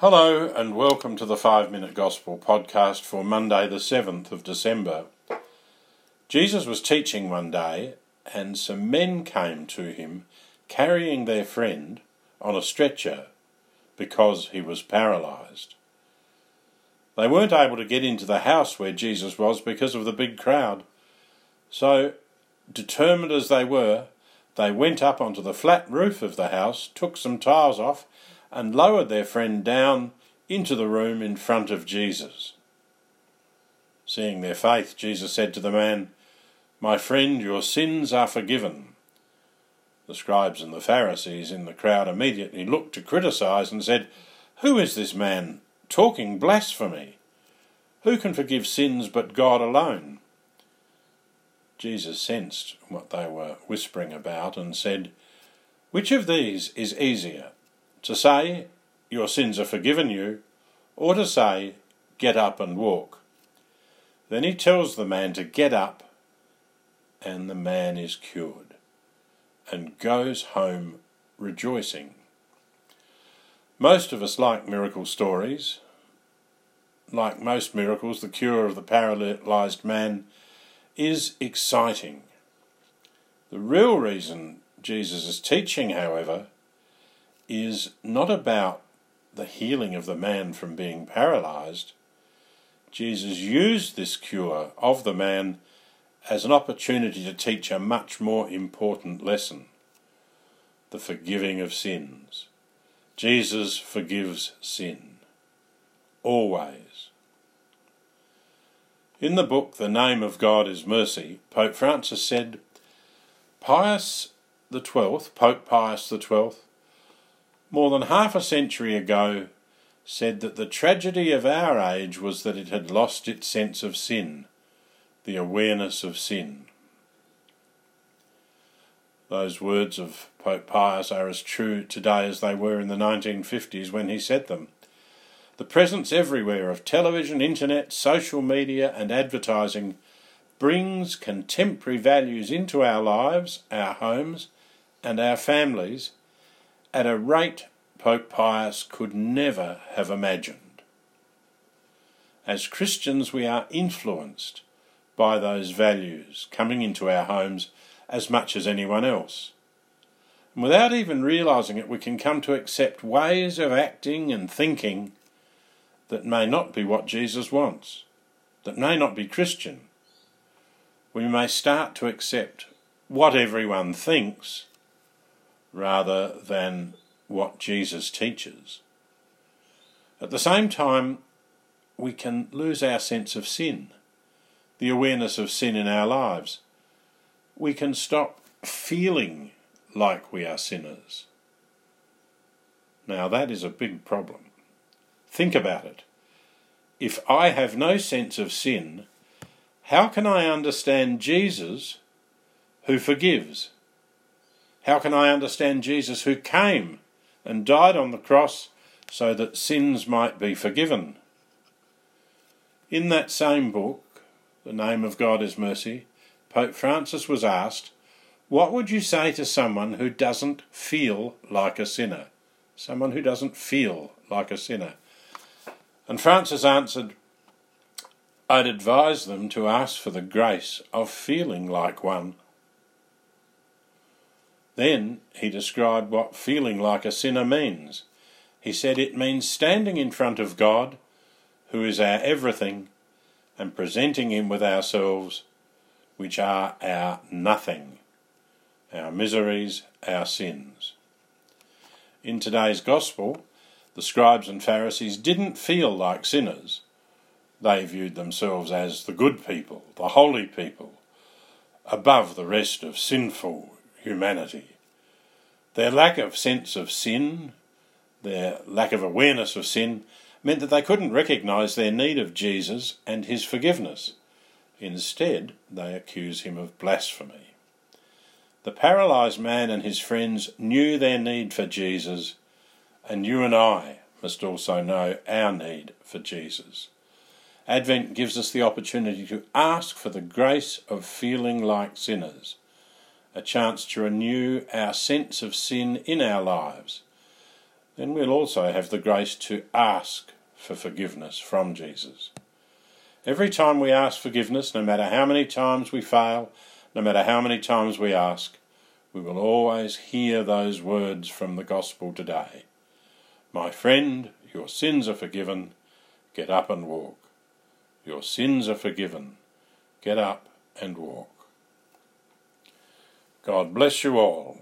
Hello, and welcome to the Five Minute Gospel podcast for Monday, the 7th of December. Jesus was teaching one day, and some men came to him carrying their friend on a stretcher because he was paralysed. They weren't able to get into the house where Jesus was because of the big crowd. So, determined as they were, they went up onto the flat roof of the house, took some tiles off, and lowered their friend down into the room in front of Jesus. Seeing their faith, Jesus said to the man, My friend, your sins are forgiven. The scribes and the Pharisees in the crowd immediately looked to criticize and said, Who is this man talking blasphemy? Who can forgive sins but God alone? Jesus sensed what they were whispering about and said, Which of these is easier? To say, Your sins are forgiven you, or to say, Get up and walk. Then he tells the man to get up, and the man is cured, and goes home rejoicing. Most of us like miracle stories. Like most miracles, the cure of the paralysed man is exciting. The real reason Jesus is teaching, however, is not about the healing of the man from being paralyzed. Jesus used this cure of the man as an opportunity to teach a much more important lesson the forgiving of sins. Jesus forgives sin. Always. In the book The Name of God is Mercy, Pope Francis said, Pius the Twelfth, Pope Pius the Twelfth, more than half a century ago, said that the tragedy of our age was that it had lost its sense of sin, the awareness of sin. Those words of Pope Pius are as true today as they were in the 1950s when he said them. The presence everywhere of television, internet, social media, and advertising brings contemporary values into our lives, our homes, and our families at a rate Pope Pius could never have imagined. As Christians, we are influenced by those values coming into our homes as much as anyone else. And without even realizing it, we can come to accept ways of acting and thinking that may not be what Jesus wants, that may not be Christian. We may start to accept what everyone thinks rather than what Jesus teaches. At the same time, we can lose our sense of sin, the awareness of sin in our lives. We can stop feeling like we are sinners. Now, that is a big problem. Think about it. If I have no sense of sin, how can I understand Jesus who forgives? How can I understand Jesus who came and died on the cross so that sins might be forgiven? In that same book, The Name of God is Mercy, Pope Francis was asked, What would you say to someone who doesn't feel like a sinner? Someone who doesn't feel like a sinner. And Francis answered, I'd advise them to ask for the grace of feeling like one. Then he described what feeling like a sinner means. He said it means standing in front of God, who is our everything, and presenting Him with ourselves, which are our nothing, our miseries, our sins. In today's Gospel, the scribes and Pharisees didn't feel like sinners. They viewed themselves as the good people, the holy people, above the rest of sinful humanity. Their lack of sense of sin, their lack of awareness of sin, meant that they couldn't recognize their need of Jesus and his forgiveness. Instead, they accuse him of blasphemy. The paralyzed man and his friends knew their need for Jesus, and you and I must also know our need for Jesus. Advent gives us the opportunity to ask for the grace of feeling like sinners a chance to renew our sense of sin in our lives. then we'll also have the grace to ask for forgiveness from Jesus. Every time we ask forgiveness, no matter how many times we fail, no matter how many times we ask, we will always hear those words from the gospel today. My friend, your sins are forgiven. Get up and walk. Your sins are forgiven. Get up and walk. God bless you all.